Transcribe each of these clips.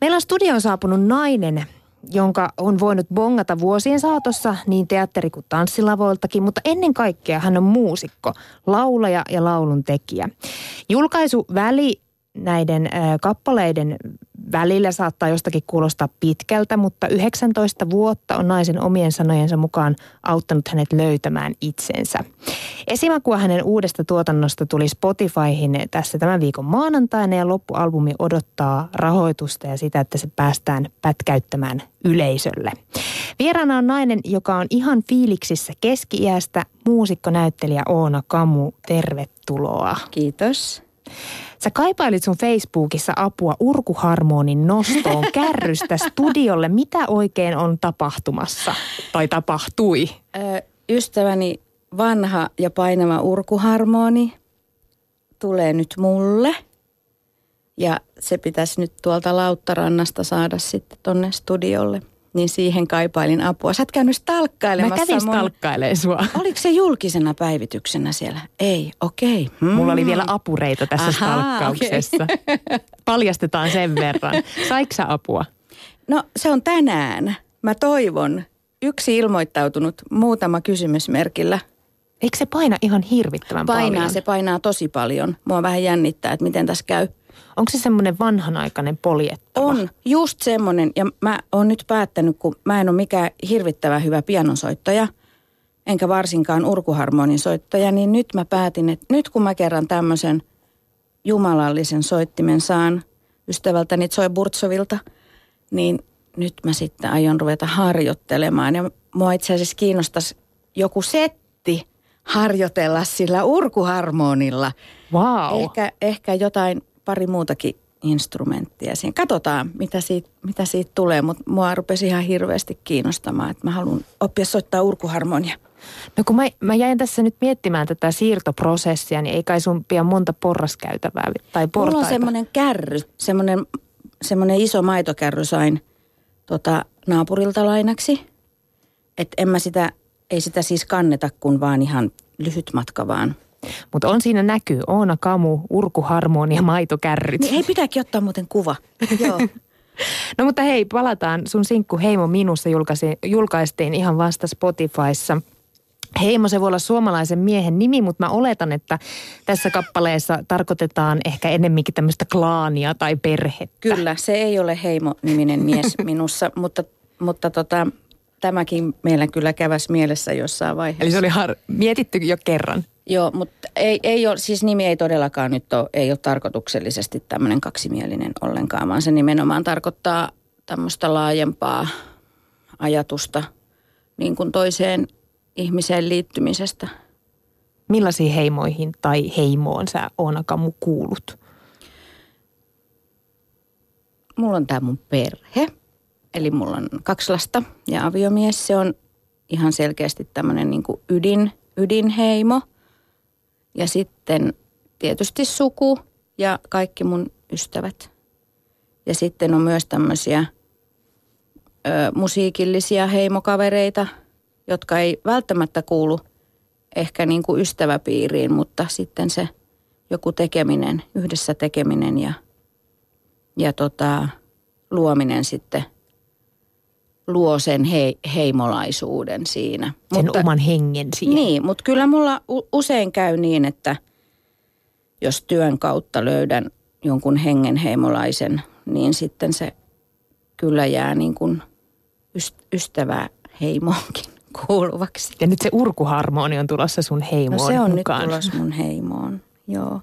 Meillä on studioon saapunut nainen, jonka on voinut bongata vuosien saatossa niin teatteri- kuin tanssilavoiltakin, mutta ennen kaikkea hän on muusikko, laulaja ja laulun tekijä. Julkaisu väli näiden kappaleiden välillä saattaa jostakin kuulostaa pitkältä, mutta 19 vuotta on naisen omien sanojensa mukaan auttanut hänet löytämään itsensä. Esimakua hänen uudesta tuotannosta tuli Spotifyhin tässä tämän viikon maanantaina ja loppualbumi odottaa rahoitusta ja sitä, että se päästään pätkäyttämään yleisölle. Vieraana on nainen, joka on ihan fiiliksissä keski-iästä, muusikkonäyttelijä Oona Kamu. Tervetuloa. Kiitos. Sä kaipailit sun Facebookissa apua urkuharmonin nostoon kärrystä studiolle. Mitä oikein on tapahtumassa tai tapahtui? Ö, ystäväni vanha ja painava urkuharmoni tulee nyt mulle. Ja se pitäisi nyt tuolta Lauttarannasta saada sitten tonne studiolle niin siihen kaipailin apua. Sä et käynyt stalkkailemassa. Mä kävin stalkkailemaan sua. Oliko se julkisena päivityksenä siellä? Ei, okei. Okay. Hmm. Mulla oli vielä apureita tässä Aha, stalkkauksessa. Okay. Paljastetaan sen verran. Saiko sä apua? No se on tänään. Mä toivon. Yksi ilmoittautunut, muutama kysymysmerkillä. Eikö se paina ihan hirvittävän painaa, paljon? Painaa, se painaa tosi paljon. Mua vähän jännittää, että miten tässä käy. Onko se semmoinen vanhanaikainen poljettava? On, just semmoinen. Ja mä oon nyt päättänyt, kun mä en ole mikään hirvittävä hyvä pianosoittaja, enkä varsinkaan urkuharmonin soittaja, niin nyt mä päätin, että nyt kun mä kerran tämmöisen jumalallisen soittimen saan ystävältäni Zoe Burtsovilta, niin nyt mä sitten aion ruveta harjoittelemaan. Ja mua itse asiassa kiinnostaisi joku setti harjoitella sillä urkuharmonilla. Wow. Ehkä, ehkä jotain pari muutakin instrumenttia siihen. Katsotaan, mitä siitä, mitä siitä tulee, mutta mua rupesi ihan hirveästi kiinnostamaan, että mä haluan oppia soittaa urkuharmonia. No kun mä, mä jäin tässä nyt miettimään tätä siirtoprosessia, niin ei kai sun pian monta porraskäytävää tai portaita. Mulla on semmoinen kärry, semmoinen, semmoinen iso maitokärry sain tota, naapurilta lainaksi. Että en mä sitä, ei sitä siis kanneta, kun vaan ihan lyhyt matka vaan – mutta on siinä näkyy Oona Kamu, Urku Harmonia, Maitokärryt. Niin ei pidäkin ottaa muuten kuva. Joo. no mutta hei, palataan. Sun sinkku Heimo Minussa julkaisi, julkaistiin ihan vasta Spotifyssa. Heimo, se voi olla suomalaisen miehen nimi, mutta mä oletan, että tässä kappaleessa tarkoitetaan ehkä ennemminkin tämmöistä klaania tai perhettä. Kyllä, se ei ole Heimo-niminen mies minussa, mutta, mutta tota, tämäkin meillä kyllä käväs mielessä jossain vaiheessa. Eli se oli har- mietitty jo kerran? Joo, mutta ei, ei ole, siis nimi ei todellakaan nyt ole, ei ole tarkoituksellisesti tämmöinen kaksimielinen ollenkaan, vaan se nimenomaan tarkoittaa tämmöistä laajempaa ajatusta niin kuin toiseen ihmiseen liittymisestä. Millaisiin heimoihin tai heimoon sä Oonakamu kuulut? Mulla on tämä mun perhe, eli mulla on kaksi lasta ja aviomies. Se on ihan selkeästi tämmöinen niin ydin, ydinheimo – ja sitten tietysti suku ja kaikki mun ystävät. Ja sitten on myös tämmöisiä ö, musiikillisia heimokavereita, jotka ei välttämättä kuulu ehkä niin kuin ystäväpiiriin, mutta sitten se joku tekeminen, yhdessä tekeminen ja, ja tota, luominen sitten luo sen he, heimolaisuuden siinä. Sen mutta, oman hengen siihen. Niin, mutta kyllä mulla usein käy niin, että jos työn kautta löydän jonkun hengen heimolaisen, niin sitten se kyllä jää niin kuin ystävää heimoonkin kuuluvaksi. Ja nyt se urkuharmoni on tulossa sun heimoon No se on mukaan. nyt tulossa mun heimoon, joo.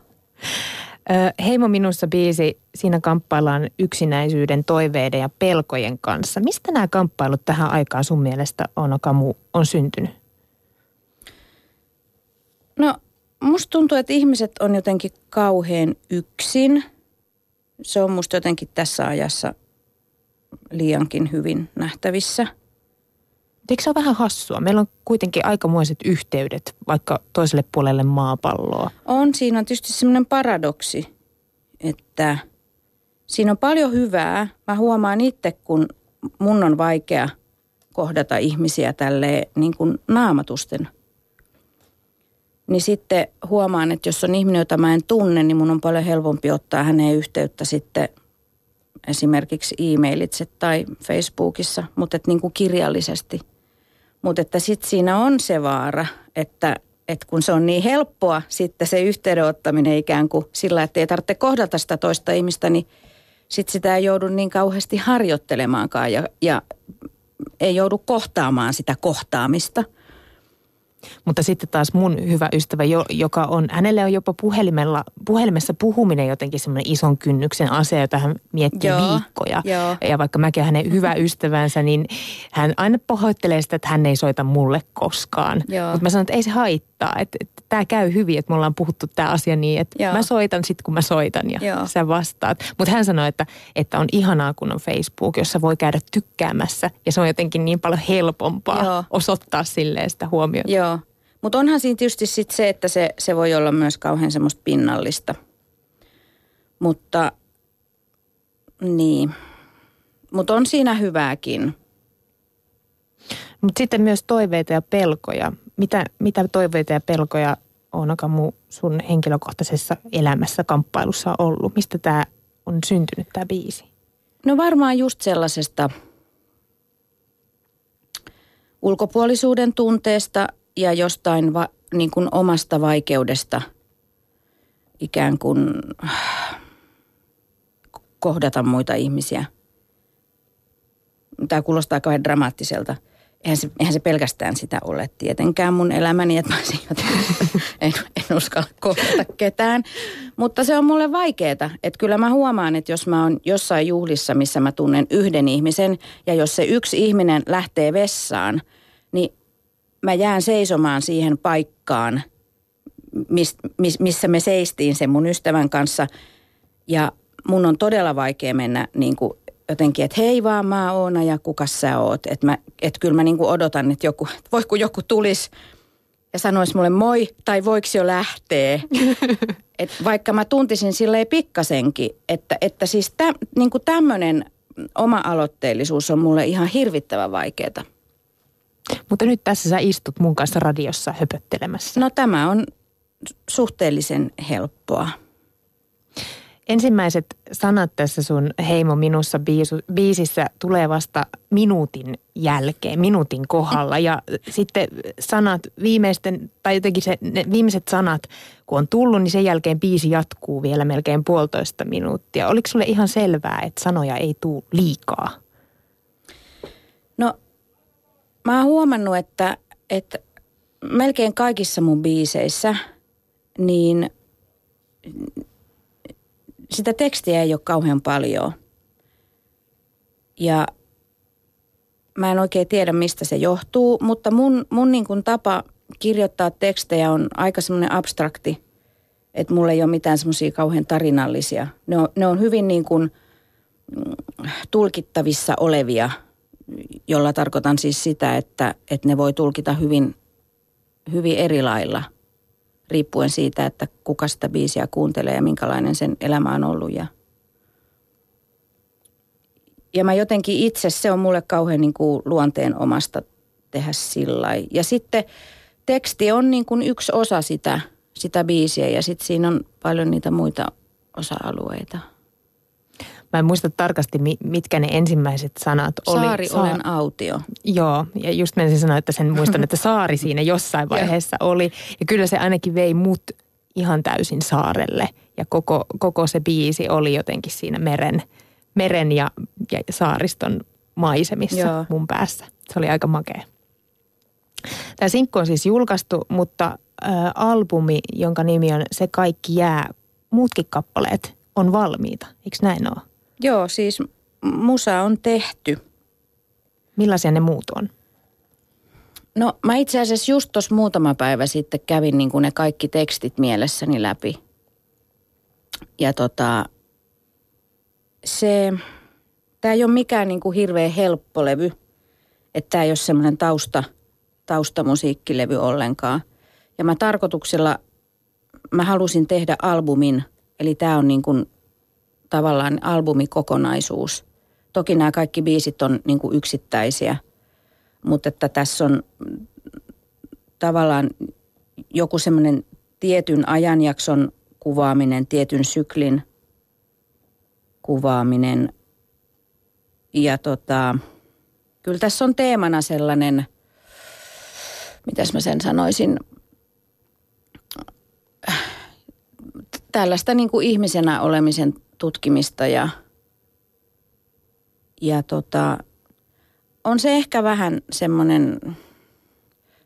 Heimo minussa biisi, siinä kamppaillaan yksinäisyyden, toiveiden ja pelkojen kanssa. Mistä nämä kamppailut tähän aikaan sun mielestä on, Kamu, on syntynyt? No musta tuntuu, että ihmiset on jotenkin kauhean yksin. Se on musta jotenkin tässä ajassa liiankin hyvin nähtävissä – Eikö se ole vähän hassua? Meillä on kuitenkin aikamoiset yhteydet vaikka toiselle puolelle maapalloa. On, siinä on tietysti semmoinen paradoksi, että siinä on paljon hyvää. Mä huomaan itse, kun mun on vaikea kohdata ihmisiä tälle niin kuin naamatusten. Niin sitten huomaan, että jos on ihminen, jota mä en tunne, niin mun on paljon helpompi ottaa häneen yhteyttä sitten esimerkiksi e-mailitse tai Facebookissa, mutta että niin kuin kirjallisesti. Mutta että sitten siinä on se vaara, että, että kun se on niin helppoa sitten se yhteydenottaminen ikään kuin sillä, että ei tarvitse kohdata sitä toista ihmistä, niin sitten sitä ei joudu niin kauheasti harjoittelemaankaan ja, ja ei joudu kohtaamaan sitä kohtaamista – mutta sitten taas mun hyvä ystävä, joka on, hänelle on jopa puhelimella, puhelimessa puhuminen jotenkin semmoinen ison kynnyksen asia, jota hän miettii Joo, viikkoja. Jo. Ja vaikka mäkin hänen hyvä ystävänsä, niin hän aina pahoittelee sitä, että hän ei soita mulle koskaan. Mutta mä sanon, että ei se haittaa, että, että tämä käy hyvin, että me ollaan puhuttu tämä asia niin, että Joo. mä soitan sitten kun mä soitan ja Joo. sä vastaat. Mutta hän sanoi, että, että on ihanaa kun on Facebook, jossa voi käydä tykkäämässä ja se on jotenkin niin paljon helpompaa Joo. osoittaa silleen sitä huomiota. Joo, mutta onhan siinä tietysti sit se, että se, se voi olla myös kauhean semmoista pinnallista. Mutta niin, mutta on siinä hyvääkin. Mutta sitten myös toiveita ja pelkoja. Mitä, mitä toiveita ja pelkoja on muu sun henkilökohtaisessa elämässä kamppailussa ollut? Mistä tämä on syntynyt tämä biisi? No varmaan just sellaisesta ulkopuolisuuden tunteesta ja jostain va, niin kuin omasta vaikeudesta ikään kuin kohdata muita ihmisiä. Tämä kuulostaa kauhean dramaattiselta. Eihän se, eihän se pelkästään sitä ole tietenkään mun elämäni, että mä en, en uskalla kohdata ketään. Mutta se on mulle vaikeaa. Että kyllä mä huomaan, että jos mä oon jossain juhlissa, missä mä tunnen yhden ihmisen, ja jos se yksi ihminen lähtee vessaan, niin mä jään seisomaan siihen paikkaan, mis, mis, missä me seistiin sen mun ystävän kanssa. Ja mun on todella vaikea mennä niin kuin jotenkin, että hei vaan mä oon ja kuka sä oot. Että mä, et kyllä mä niin kuin odotan, että joku, voi kun joku tulisi ja sanoisi mulle moi tai voiko jo lähteä. Et vaikka mä tuntisin silleen pikkasenkin, että, että siis tä, niin kuin tämmöinen oma aloitteellisuus on mulle ihan hirvittävän vaikeaa. Mutta nyt tässä sä istut mun kanssa radiossa höpöttelemässä. No tämä on suhteellisen helppoa. Ensimmäiset sanat tässä sun Heimo minussa biisu, biisissä tulee vasta minuutin jälkeen, minuutin kohdalla. Ja sitten sanat viimeisten, tai jotenkin se, ne viimeiset sanat, kun on tullut, niin sen jälkeen biisi jatkuu vielä melkein puolitoista minuuttia. Oliko sulle ihan selvää, että sanoja ei tule liikaa? No Mä oon huomannut, että, että melkein kaikissa mun biiseissä, niin sitä tekstiä ei ole kauhean paljon. Ja mä en oikein tiedä, mistä se johtuu, mutta mun, mun niin kuin tapa kirjoittaa tekstejä on aika semmoinen abstrakti, että mulla ei ole mitään semmoisia kauhean tarinallisia. Ne on, ne on hyvin niin kuin mm, tulkittavissa olevia – jolla tarkoitan siis sitä, että, että ne voi tulkita hyvin, hyvin eri lailla, riippuen siitä, että kuka sitä biisiä kuuntelee ja minkälainen sen elämä on ollut. Ja, ja mä jotenkin itse, se on mulle kauhean niin kuin luonteen omasta tehdä sillä Ja sitten teksti on niin kuin yksi osa sitä, sitä biisiä ja sitten siinä on paljon niitä muita osa-alueita. Mä en muista tarkasti, mitkä ne ensimmäiset sanat oli. Saari, Sa- olen autio. Joo, ja just menisin sanoa, että sen muistan, että saari siinä jossain vaiheessa oli. Ja kyllä se ainakin vei mut ihan täysin saarelle. Ja koko, koko se biisi oli jotenkin siinä meren, meren ja, ja saariston maisemissa Joo. mun päässä. Se oli aika makea. Tämä sinkku on siis julkaistu, mutta ä, albumi, jonka nimi on Se kaikki jää, muutkin kappaleet on valmiita. Eikö näin ole? Joo, siis musa on tehty. Millaisia ne muut on? No mä itse asiassa just tuossa muutama päivä sitten kävin niin kuin ne kaikki tekstit mielessäni läpi. Ja tota, se, tämä ei ole mikään niin kuin hirveän helppo levy. Että tämä ei ole semmoinen tausta, taustamusiikkilevy ollenkaan. Ja mä tarkoituksella, mä halusin tehdä albumin, eli tämä on niin kuin tavallaan albumikokonaisuus. Toki nämä kaikki biisit on niin kuin yksittäisiä, mutta että tässä on tavallaan joku semmoinen tietyn ajanjakson kuvaaminen, tietyn syklin kuvaaminen ja tota, kyllä tässä on teemana sellainen, mitäs mä sen sanoisin, tällaista niin kuin ihmisenä olemisen tutkimista ja, ja tota, on se ehkä vähän semmoinen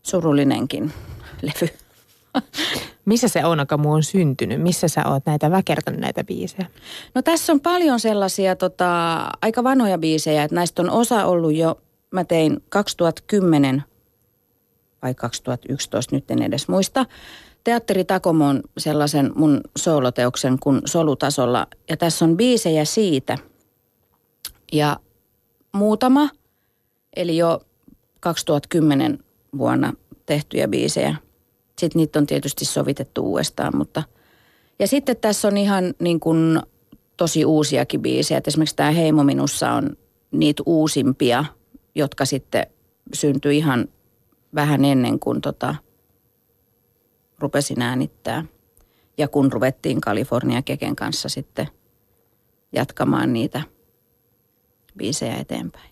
surullinenkin levy. Missä se Onakamu on syntynyt? Missä sä oot näitä väkertänyt näitä biisejä? No tässä on paljon sellaisia tota, aika vanhoja biisejä, että näistä on osa ollut jo, mä tein 2010 vai 2011, nyt en edes muista. Teatteri Takomon sellaisen mun sooloteoksen kuin Solutasolla. Ja tässä on biisejä siitä. Ja muutama, eli jo 2010 vuonna tehtyjä biisejä. Sitten niitä on tietysti sovitettu uudestaan, mutta... Ja sitten tässä on ihan niin kuin tosi uusiakin biisejä. Et esimerkiksi tämä Heimo minussa on niitä uusimpia, jotka sitten syntyi ihan vähän ennen kuin tota, rupesin äänittää. Ja kun ruvettiin Kalifornia Keken kanssa sitten jatkamaan niitä biisejä eteenpäin.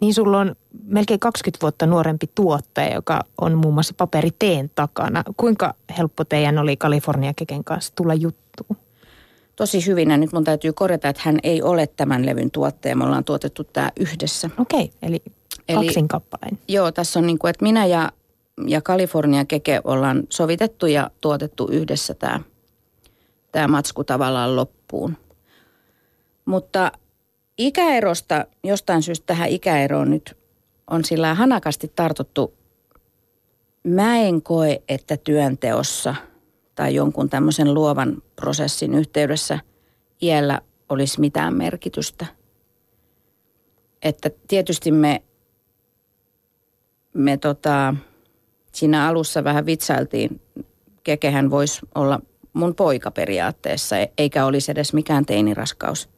Niin sulla on melkein 20 vuotta nuorempi tuottaja, joka on muun muassa paperiteen takana. Kuinka helppo teidän oli Kalifornia Keken kanssa tulla juttuun? Tosi hyvin ja nyt mun täytyy korjata, että hän ei ole tämän levyn tuottaja. Me ollaan tuotettu tämä yhdessä. Okei, okay, eli, eli kaksin kappaleen. Joo, tässä on niin kuin, että minä ja, ja Kalifornia Keke ollaan sovitettu ja tuotettu yhdessä tämä, tämä matsku tavallaan loppuun. Mutta ikäerosta, jostain syystä tähän ikäeroon nyt on sillä hanakasti tartuttu. Mä en koe, että työnteossa tai jonkun tämmöisen luovan prosessin yhteydessä iällä olisi mitään merkitystä. Että tietysti me, me tota, siinä alussa vähän vitsailtiin. Kekehän voisi olla mun poika periaatteessa, eikä olisi edes mikään teiniraskaus.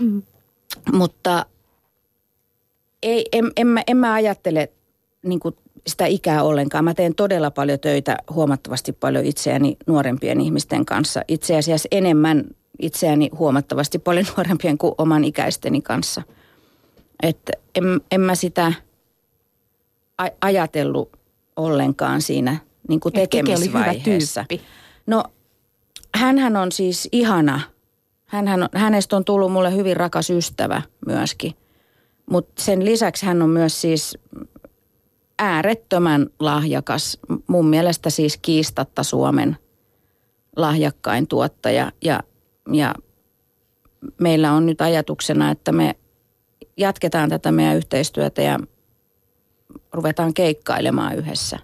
Mutta ei, en, en, mä, en mä ajattele niin kuin sitä ikää ollenkaan. Mä teen todella paljon töitä huomattavasti paljon itseäni nuorempien ihmisten kanssa. Itse asiassa enemmän itseäni huomattavasti paljon nuorempien kuin oman ikäisteni kanssa. Että en, en mä sitä ajatellut ollenkaan siinä niin kuin tekemisvaiheessa. No, hänhän on siis ihana – Hänhän, hänestä on tullut mulle hyvin rakas ystävä myöskin. Mutta sen lisäksi hän on myös siis äärettömän lahjakas. Mun mielestä siis kiistatta Suomen lahjakkain tuottaja. Ja, ja meillä on nyt ajatuksena, että me jatketaan tätä meidän yhteistyötä ja ruvetaan keikkailemaan yhdessä.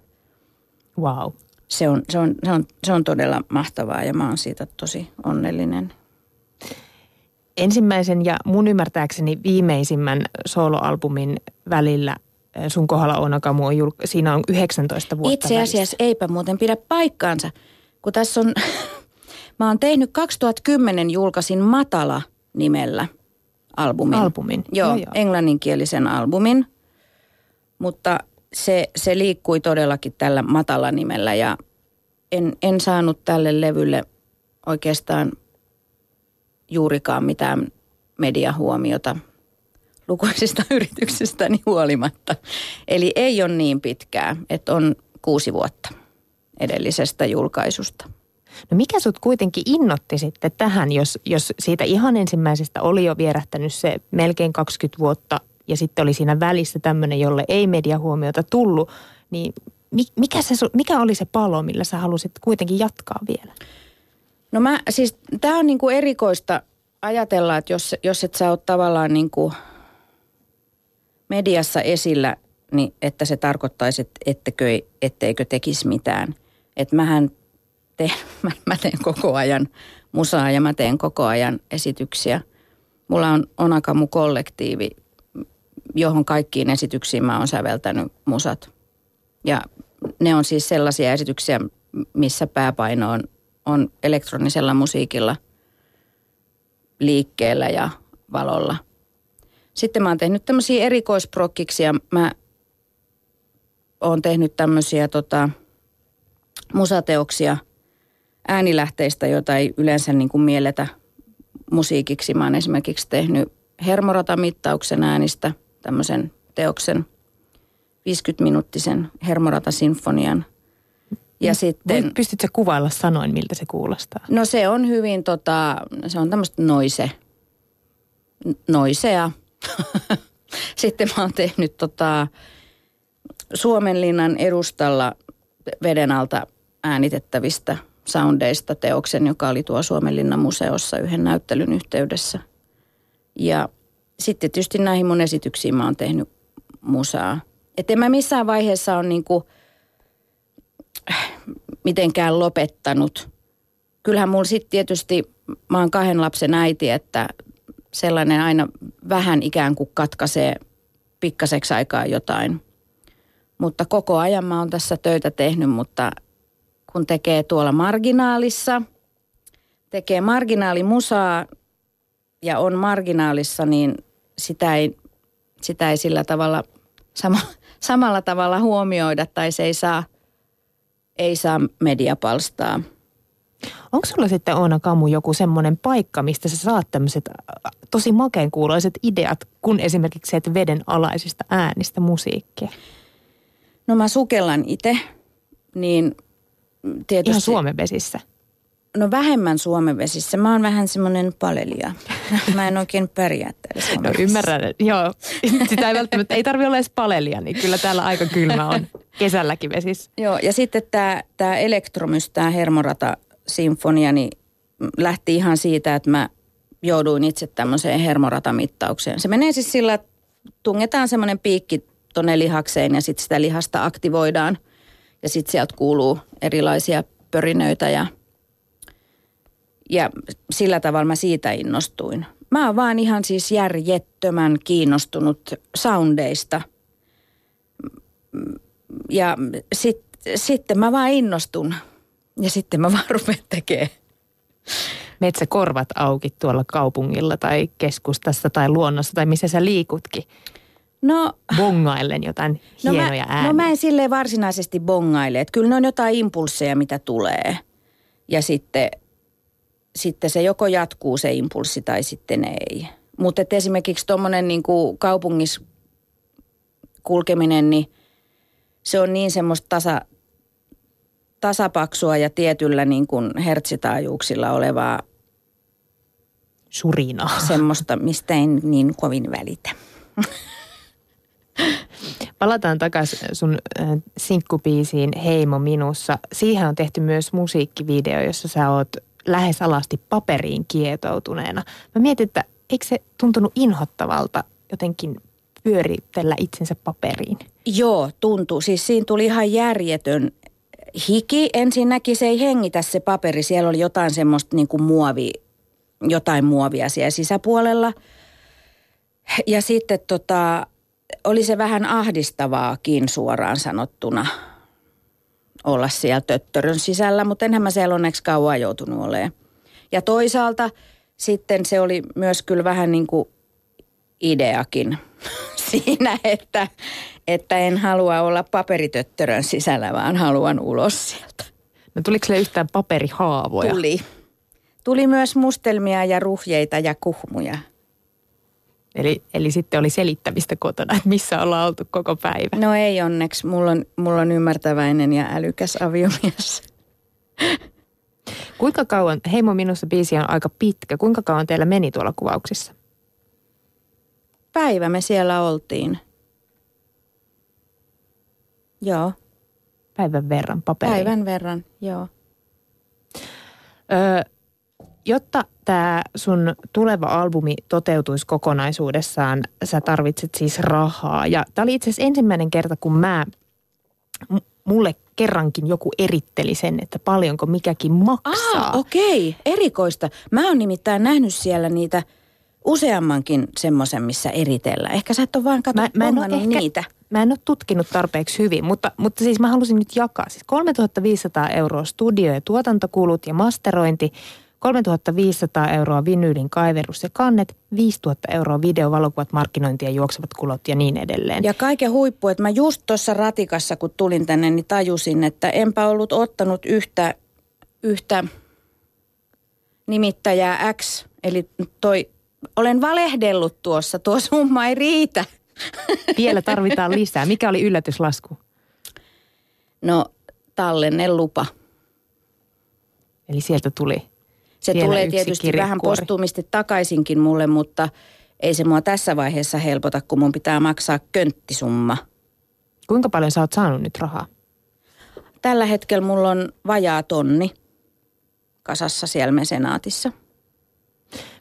Wow. Se on, se on, se on, se on todella mahtavaa ja mä oon siitä tosi onnellinen ensimmäisen ja mun ymmärtääkseni viimeisimmän soloalbumin välillä sun kohdalla Onakamu on julk- siinä on 19 vuotta Itse asiassa välissä. eipä muuten pidä paikkaansa, kun tässä on, mä oon tehnyt 2010 julkaisin Matala nimellä albumin. Albumin. Joo, joo, joo. englanninkielisen albumin, mutta se, se liikkui todellakin tällä Matala nimellä ja en, en saanut tälle levylle oikeastaan – juurikaan mitään mediahuomiota lukuisista yrityksistäni huolimatta. Eli ei ole niin pitkää, että on kuusi vuotta edellisestä julkaisusta. No mikä sut kuitenkin innotti sitten tähän, jos, jos siitä ihan ensimmäisestä oli jo vierähtänyt se melkein 20 vuotta ja sitten oli siinä välissä tämmöinen, jolle ei mediahuomiota tullut, niin mikä, se, mikä oli se palo, millä sä halusit kuitenkin jatkaa vielä? No mä siis, tämä on niinku erikoista ajatella, että jos, jos et sä ole tavallaan niinku mediassa esillä, niin että se tarkoittaisi, että ettekö, etteikö tekisi mitään. Että mähän teen, mä, mä teen koko ajan musaa ja mä teen koko ajan esityksiä. Mulla on Onakamu kollektiivi, johon kaikkiin esityksiin mä oon säveltänyt musat. Ja ne on siis sellaisia esityksiä, missä pääpaino on on elektronisella musiikilla liikkeellä ja valolla. Sitten mä oon tehnyt tämmöisiä erikoisprokkiksia. Mä oon tehnyt tämmöisiä tota, musateoksia äänilähteistä, joita ei yleensä niin kuin mielletä musiikiksi. Mä oon esimerkiksi tehnyt hermoratamittauksen äänistä, tämmöisen teoksen 50-minuuttisen hermoratasinfonian. Ja mm. sitten... Pystytkö kuvailla sanoin, miltä se kuulostaa? No se on hyvin, tota, se on tämmöistä noise, noisea. sitten mä oon tehnyt tota, Suomenlinnan edustalla veden alta äänitettävistä soundeista teoksen, joka oli tuo Suomenlinnan museossa yhden näyttelyn yhteydessä. Ja sitten tietysti näihin mun esityksiin mä oon tehnyt musaa. Että en mä missään vaiheessa on niinku mitenkään lopettanut. Kyllähän mulla sitten tietysti, mä oon kahden lapsen äiti, että sellainen aina vähän ikään kuin katkaisee pikkaseksi aikaa jotain. Mutta koko ajan mä oon tässä töitä tehnyt, mutta kun tekee tuolla marginaalissa, tekee marginaalimusaa ja on marginaalissa, niin sitä ei, sitä ei sillä tavalla sama, samalla tavalla huomioida tai se ei saa, ei saa mediapalstaa. Onko sulla sitten Oona Kamu joku semmoinen paikka, mistä sä saat tämmöiset tosi makeenkuuloiset ideat, kun esimerkiksi se, että veden alaisista äänistä musiikkia? No mä sukellan itse, niin tietysti... Ihan Suomen vesissä? No vähemmän Suomen vesissä. Mä oon vähän semmoinen palelia. Mä en oikein pärjää täällä No ymmärrän, joo. Sitä ei välttämättä, ei tarvi olla edes palelia, niin kyllä täällä aika kylmä on kesälläkin vesissä. Joo, ja sitten tämä, tämä Elektromys, tämä Hermorata Sinfonia, niin lähti ihan siitä, että mä jouduin itse tämmöiseen hermoratamittaukseen. Se menee siis sillä, että tungetaan semmoinen piikki tuonne lihakseen ja sitten sitä lihasta aktivoidaan. Ja sitten sieltä kuuluu erilaisia pörinöitä ja, ja sillä tavalla mä siitä innostuin. Mä oon vaan ihan siis järjettömän kiinnostunut soundeista. Ja sitten sit mä vaan innostun ja sitten mä vaan rupean tekemään. Metsäkorvat auki tuolla kaupungilla tai keskustassa tai luonnossa tai missä sä liikutkin. No, bongaillen jotain no hienoja mä, ääniä? No mä en silleen varsinaisesti bongaile. Että kyllä ne on jotain impulseja, mitä tulee. Ja sitten, sitten se joko jatkuu se impulssi tai sitten ei. Mutta esimerkiksi tuommoinen niin kaupungissa kulkeminen, niin se on niin semmoista tasa, tasapaksua ja tietyllä niin kuin hertsitaajuuksilla olevaa surinaa. Semmoista, mistä en niin kovin välitä. Palataan takaisin sun äh, sinkkupiisiin Heimo minussa. Siihen on tehty myös musiikkivideo, jossa sä oot lähes alasti paperiin kietoutuneena. Mä mietin, että eikö se tuntunut inhottavalta jotenkin pyöritellä itsensä paperiin? Joo, tuntuu. Siis siinä tuli ihan järjetön hiki. Ensinnäkin se ei hengitä se paperi. Siellä oli jotain semmoista niin kuin muovi, jotain muovia siellä sisäpuolella. Ja sitten tota, oli se vähän ahdistavaakin suoraan sanottuna olla siellä töttörön sisällä, mutta enhän mä siellä onneksi kauan joutunut olemaan. Ja toisaalta sitten se oli myös kyllä vähän niin kuin ideakin siinä, että, että en halua olla paperitöttörön sisällä, vaan haluan ulos sieltä. No tuliko se yhtään paperihaavoja? Tuli. Tuli myös mustelmia ja ruhjeita ja kuhmuja. Eli, eli sitten oli selittämistä kotona, että missä ollaan oltu koko päivä. No ei onneksi. Mulla on, mulla on ymmärtäväinen ja älykäs aviomies. Kuinka kauan, Heimo minussa biisi on aika pitkä, kuinka kauan teillä meni tuolla kuvauksissa? Päivä me siellä oltiin. Joo. Päivän verran paperia. Päivän verran, joo. Öö, jotta tämä sun tuleva albumi toteutuisi kokonaisuudessaan, sä tarvitset siis rahaa. Ja tämä oli itse asiassa ensimmäinen kerta, kun mä, mulle kerrankin joku eritteli sen, että paljonko mikäkin maksaa. Ah, okei, okay. erikoista. Mä oon nimittäin nähnyt siellä niitä useammankin semmoisen, missä eritellään. Ehkä sä et ole vaan katsonut mä, mä ehkä, niitä. Mä en ole tutkinut tarpeeksi hyvin, mutta, mutta siis mä halusin nyt jakaa. Siis 3500 euroa studio- ja tuotantokulut ja masterointi – 3500 euroa vinyylin kaiverus ja kannet, 5000 euroa videovalokuvat, markkinointi ja juoksevat kulot ja niin edelleen. Ja kaiken huippu, että mä just tuossa ratikassa, kun tulin tänne, niin tajusin, että enpä ollut ottanut yhtä, yhtä nimittäjää X, eli toi olen valehdellut tuossa, tuo summa ei riitä. Vielä tarvitaan lisää. Mikä oli yllätyslasku? No, lupa. Eli sieltä tuli Se tulee tietysti vähän postuumisti takaisinkin mulle, mutta ei se mua tässä vaiheessa helpota, kun mun pitää maksaa könttisumma. Kuinka paljon sä oot saanut nyt rahaa? Tällä hetkellä mulla on vajaa tonni kasassa siellä mesenaatissa.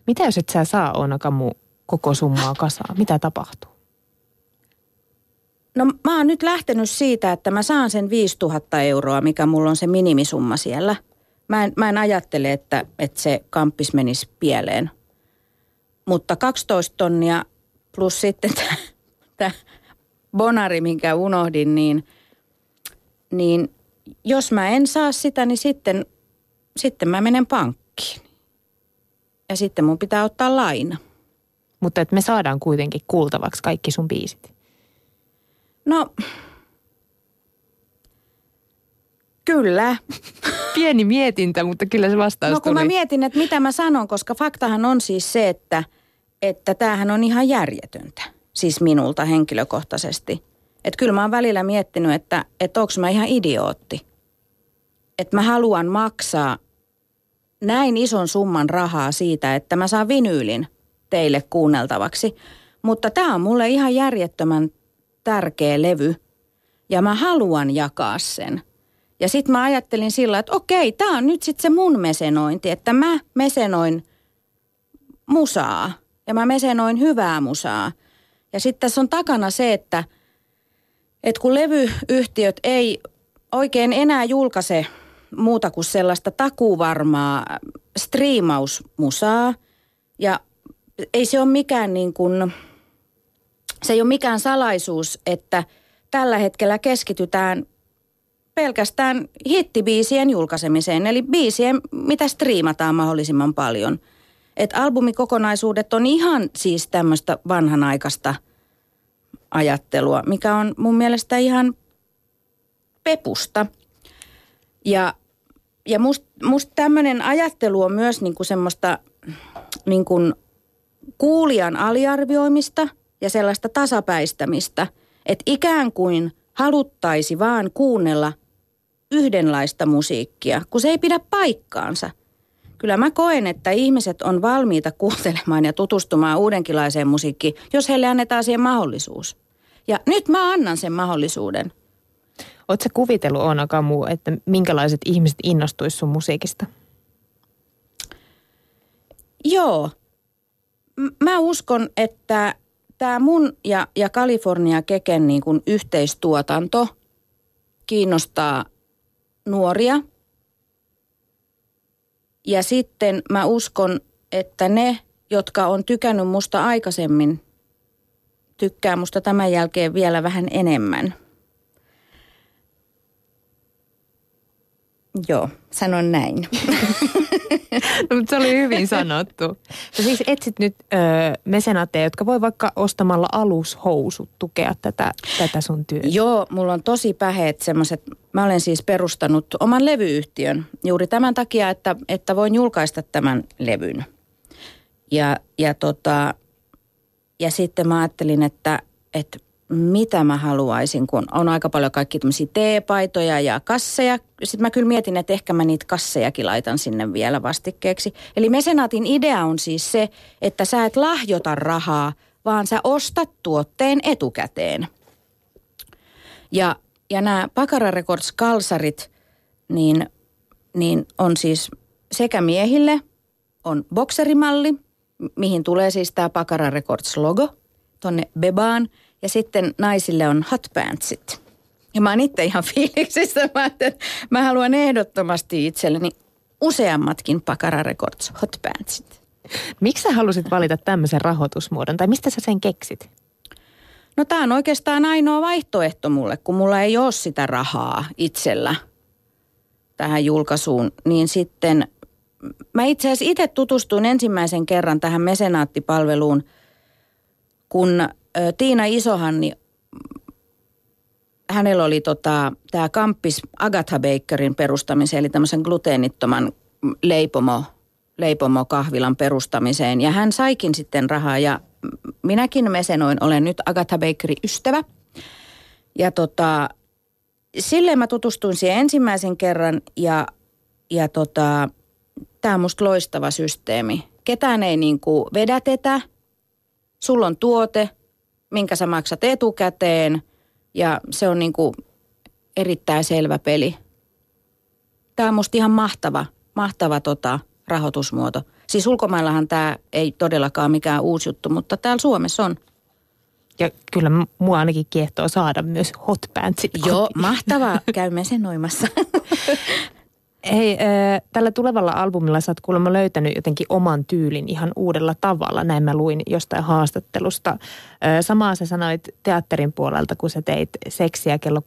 Mitä jos et sä saa Onakamu koko summaa kasaan? Mitä tapahtuu? No mä oon nyt lähtenyt siitä, että mä saan sen 5000 euroa, mikä mulla on se minimisumma siellä. Mä en, mä en ajattele, että, että se kamppis menisi pieleen. Mutta 12 tonnia plus sitten tämä bonari, minkä unohdin, niin, niin jos mä en saa sitä, niin sitten, sitten mä menen pankkiin. Ja sitten mun pitää ottaa laina. Mutta että me saadaan kuitenkin kuultavaksi kaikki sun biisit. No, kyllä. Pieni mietintä, mutta kyllä se vastaus No kun tuli. mä mietin, että mitä mä sanon, koska faktahan on siis se, että, että tämähän on ihan järjetöntä. Siis minulta henkilökohtaisesti. Että kyllä mä oon välillä miettinyt, että, että onko mä ihan idiootti. Että mä haluan maksaa näin ison summan rahaa siitä, että mä saan vinyylin teille kuunneltavaksi. Mutta tämä on mulle ihan järjettömän tärkeä levy ja mä haluan jakaa sen. Ja sitten mä ajattelin sillä, että okei, tämä on nyt sitten se mun mesenointi, että mä mesenoin musaa ja mä mesenoin hyvää musaa. Ja sitten tässä on takana se, että, että kun levyyhtiöt ei oikein enää julkaise muuta kuin sellaista takuvarmaa striimausmusaa ja ei se ole mikään niin kuin se ei ole mikään salaisuus, että tällä hetkellä keskitytään pelkästään hittibiisien julkaisemiseen, eli biisien, mitä striimataan mahdollisimman paljon. Et albumikokonaisuudet on ihan siis tämmöistä vanhanaikaista ajattelua, mikä on mun mielestä ihan pepusta. Ja, ja musta must tämmöinen ajattelu on myös niinku semmoista niinku kuulijan aliarvioimista – ja sellaista tasapäistämistä, että ikään kuin haluttaisi vaan kuunnella yhdenlaista musiikkia, kun se ei pidä paikkaansa. Kyllä mä koen, että ihmiset on valmiita kuuntelemaan ja tutustumaan uudenkilaiseen musiikkiin, jos heille annetaan siihen mahdollisuus. Ja nyt mä annan sen mahdollisuuden. Oletko kuvitellut Oona Kamu, että minkälaiset ihmiset innostuisivat sun musiikista? Joo. M- mä uskon, että tämä mun ja, ja Kalifornia Keken niin kuin yhteistuotanto kiinnostaa nuoria. Ja sitten mä uskon, että ne, jotka on tykännyt musta aikaisemmin, tykkää musta tämän jälkeen vielä vähän enemmän. Joo, sanon näin. no, mutta se oli hyvin sanottu. Sä siis etsit nyt öö, mesenaatteja, jotka voi vaikka ostamalla alushousut tukea tätä, tätä sun työtä. Joo, mulla on tosi päheet semmoiset. Mä olen siis perustanut oman levyyhtiön juuri tämän takia, että, että voin julkaista tämän levyn. Ja, ja, tota, ja sitten mä ajattelin, että, että mitä mä haluaisin, kun on aika paljon kaikki tämmöisiä teepaitoja ja kasseja. Sitten mä kyllä mietin, että ehkä mä niitä kassejakin laitan sinne vielä vastikkeeksi. Eli mesenaatin idea on siis se, että sä et lahjota rahaa, vaan sä ostat tuotteen etukäteen. Ja, ja nämä Pakara Records kalsarit, niin, niin on siis sekä miehille, on bokserimalli, mihin tulee siis tämä Pakara Records logo, tonne Bebaan – ja sitten naisille on hot pantsit. Ja mä oon itse ihan fiiliksissä. Mä, että mä haluan ehdottomasti itselleni useammatkin Pakara Records hot pantsit. Miksi sä halusit valita tämmöisen rahoitusmuodon tai mistä sä sen keksit? No tämä on oikeastaan ainoa vaihtoehto mulle, kun mulla ei ole sitä rahaa itsellä tähän julkaisuun. Niin sitten mä itse asiassa itse tutustuin ensimmäisen kerran tähän mesenaattipalveluun, kun Tiina Isohanni, hänellä oli tota, tämä kamppis Agatha Bakerin perustamiseen, eli tämmöisen gluteenittoman leipomo leipomo kahvilan perustamiseen. Ja hän saikin sitten rahaa ja minäkin mesenoin, olen nyt Agatha Bakery ystävä. Ja tota, silleen mä tutustuin siihen ensimmäisen kerran ja, ja tota, tämä on musta loistava systeemi. Ketään ei niinku vedätetä, sulla on tuote, minkä sä maksat etukäteen ja se on niinku erittäin selvä peli. Tämä on musta ihan mahtava, mahtava tota, rahoitusmuoto. Siis ulkomaillahan tämä ei todellakaan mikään uusi juttu, mutta täällä Suomessa on. Ja kyllä mua ainakin kiehtoo saada myös hot pantsit. Joo, mahtavaa. Käymme sen noimassa. Hei, tällä tulevalla albumilla sä oot kuulemma löytänyt jotenkin oman tyylin ihan uudella tavalla. Näin mä luin jostain haastattelusta. Samaa sä sanoit teatterin puolelta, kun sä teit seksiä kello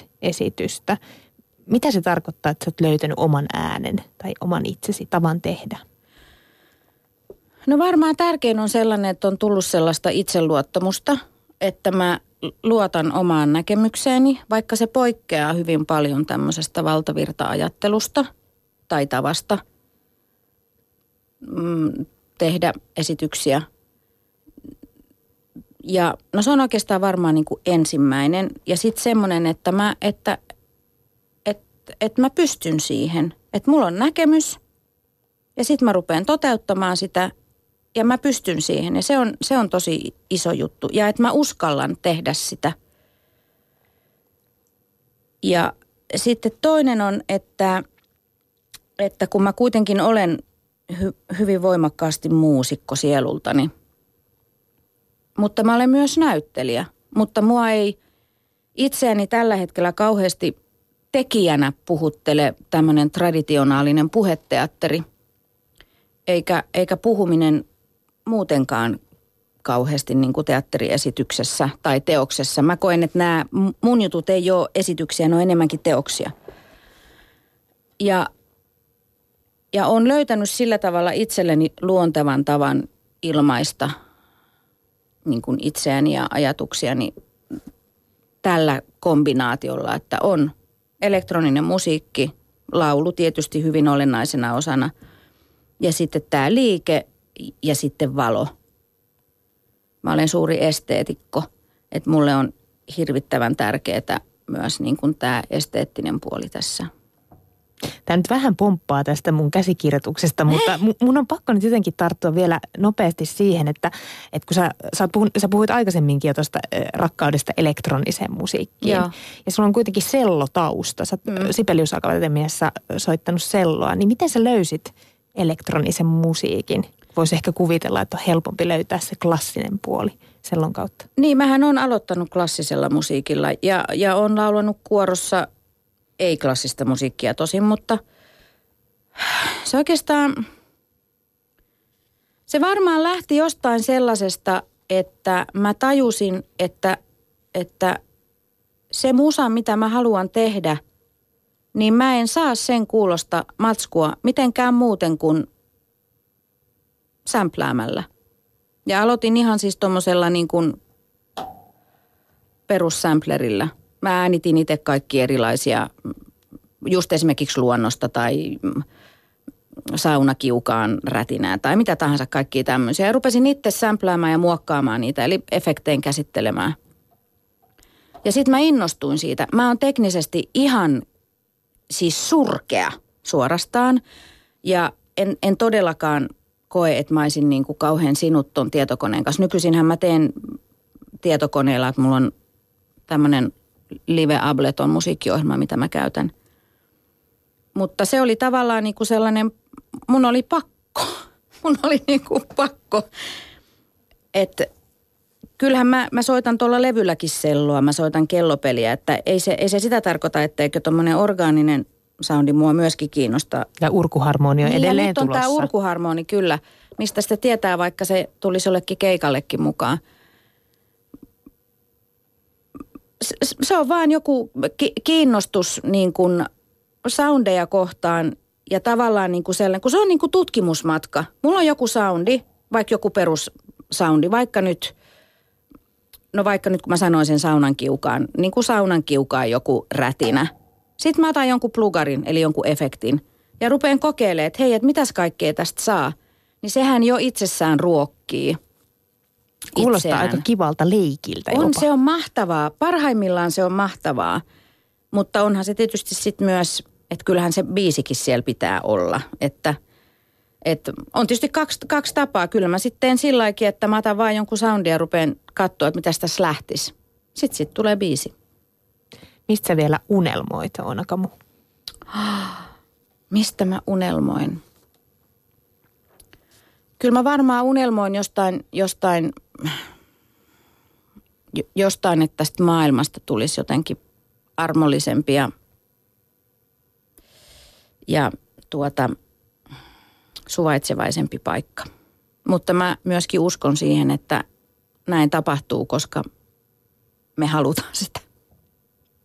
16.25 esitystä. Mitä se tarkoittaa, että sä oot löytänyt oman äänen tai oman itsesi tavan tehdä? No varmaan tärkein on sellainen, että on tullut sellaista itseluottamusta, että mä luotan omaan näkemykseeni, vaikka se poikkeaa hyvin paljon tämmöisestä valtavirta-ajattelusta tai tavasta mm, tehdä esityksiä. Ja no se on oikeastaan varmaan niin kuin ensimmäinen. Ja sitten semmoinen, että mä, että, että, että mä pystyn siihen. Että mulla on näkemys ja sitten mä rupean toteuttamaan sitä ja mä pystyn siihen ja se on, se on tosi iso juttu. Ja että mä uskallan tehdä sitä. Ja sitten toinen on, että, että kun mä kuitenkin olen hy, hyvin voimakkaasti muusikko sielultani, mutta mä olen myös näyttelijä. Mutta mua ei itseäni tällä hetkellä kauheasti tekijänä puhuttele tämmöinen traditionaalinen puheteatteri. Eikä, eikä puhuminen muutenkaan kauheasti niin kuin teatteriesityksessä tai teoksessa. Mä koen, että nämä mun jutut ei ole esityksiä, ne on enemmänkin teoksia. Ja, ja on löytänyt sillä tavalla itselleni luontevan tavan ilmaista niin kuin itseäni ja ajatuksiani tällä kombinaatiolla, että on elektroninen musiikki, laulu tietysti hyvin olennaisena osana ja sitten tämä liike – ja sitten valo. Mä olen suuri esteetikko, että mulle on hirvittävän tärkeää myös niin kuin tämä esteettinen puoli tässä. Tämä nyt vähän pomppaa tästä mun käsikirjoituksesta, mutta mun on pakko nyt jotenkin tarttua vielä nopeasti siihen, että, että kun sä, sä, puhun, sä puhuit aikaisemminkin jo tuosta rakkaudesta elektroniseen musiikkiin. Joo. Ja sulla on kuitenkin sellotausta. Sä mm. Sibelius Akatemiassa soittanut selloa. Niin miten sä löysit elektronisen musiikin? Voisi ehkä kuvitella, että on helpompi löytää se klassinen puoli sellon kautta. Niin, mähän on aloittanut klassisella musiikilla ja, ja on laulanut kuorossa ei-klassista musiikkia tosin, mutta se oikeastaan, se varmaan lähti jostain sellaisesta, että mä tajusin, että, että se musa, mitä mä haluan tehdä, niin mä en saa sen kuulosta matskua mitenkään muuten kuin sämpläämällä. Ja aloitin ihan siis tuommoisella niin kuin perussämplerillä. Mä äänitin itse kaikki erilaisia, just esimerkiksi luonnosta tai saunakiukaan rätinää tai mitä tahansa kaikkia tämmöisiä. Ja rupesin itse sämpläämään ja muokkaamaan niitä, eli efektein käsittelemään. Ja sitten mä innostuin siitä. Mä oon teknisesti ihan siis surkea suorastaan. Ja en, en todellakaan koe, että mä olisin niin kuin kauhean sinut ton tietokoneen kanssa. Nykyisinhän mä teen tietokoneella, että mulla on tämmöinen Live Ableton musiikkiohjelma, mitä mä käytän. Mutta se oli tavallaan niin kuin sellainen, mun oli pakko. Mun oli niin kuin pakko. Että kyllähän mä, mä soitan tuolla levylläkin selloa, mä soitan kellopeliä, että ei se, ei se sitä tarkoita, etteikö tuommoinen orgaaninen soundi mua myöskin kiinnostaa. Ja urkuharmoni on niin, edelleen ja nyt on tulossa. tämä urkuharmoni kyllä, mistä sitä tietää, vaikka se tulisi jollekin keikallekin mukaan. Se on vaan joku kiinnostus niin kuin soundeja kohtaan ja tavallaan niin kuin sellainen, kun se on niin kuin tutkimusmatka. Mulla on joku soundi, vaikka joku perussoundi, vaikka nyt, no vaikka nyt kun mä sanoin sen saunan kiukaan, niin kuin saunan kiukaan joku rätinä – sitten mä otan jonkun plugarin, eli jonkun efektin. ja rupean kokeilemaan, että hei, että mitäs kaikkea tästä saa, niin sehän jo itsessään ruokkii Kuulostaa itseään. aika kivalta leikiltä On, jopa. se on mahtavaa. Parhaimmillaan se on mahtavaa. Mutta onhan se tietysti sitten myös, että kyllähän se biisikin siellä pitää olla. Että, että on tietysti kaksi, kaksi tapaa. Kyllä mä sitten teen sillä että mä otan vaan jonkun soundia ja rupean katsoa, että mitä tässä lähtisi. Sitten sit tulee biisi. Mistä sä vielä unelmoit, Oonakamu? Mistä mä unelmoin? Kyllä mä varmaan unelmoin jostain, jostain, jo- jostain että tästä maailmasta tulisi jotenkin armollisempi ja, ja tuota, suvaitsevaisempi paikka. Mutta mä myöskin uskon siihen, että näin tapahtuu, koska me halutaan sitä.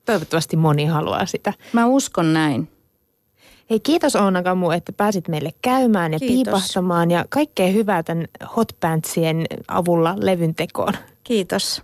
Toivottavasti moni haluaa sitä. Mä uskon näin. Hei kiitos Oona Kamu, että pääsit meille käymään ja Kiitos. piipahtamaan ja kaikkea hyvää tämän Hot Pantsien avulla levyn tekoon. Kiitos.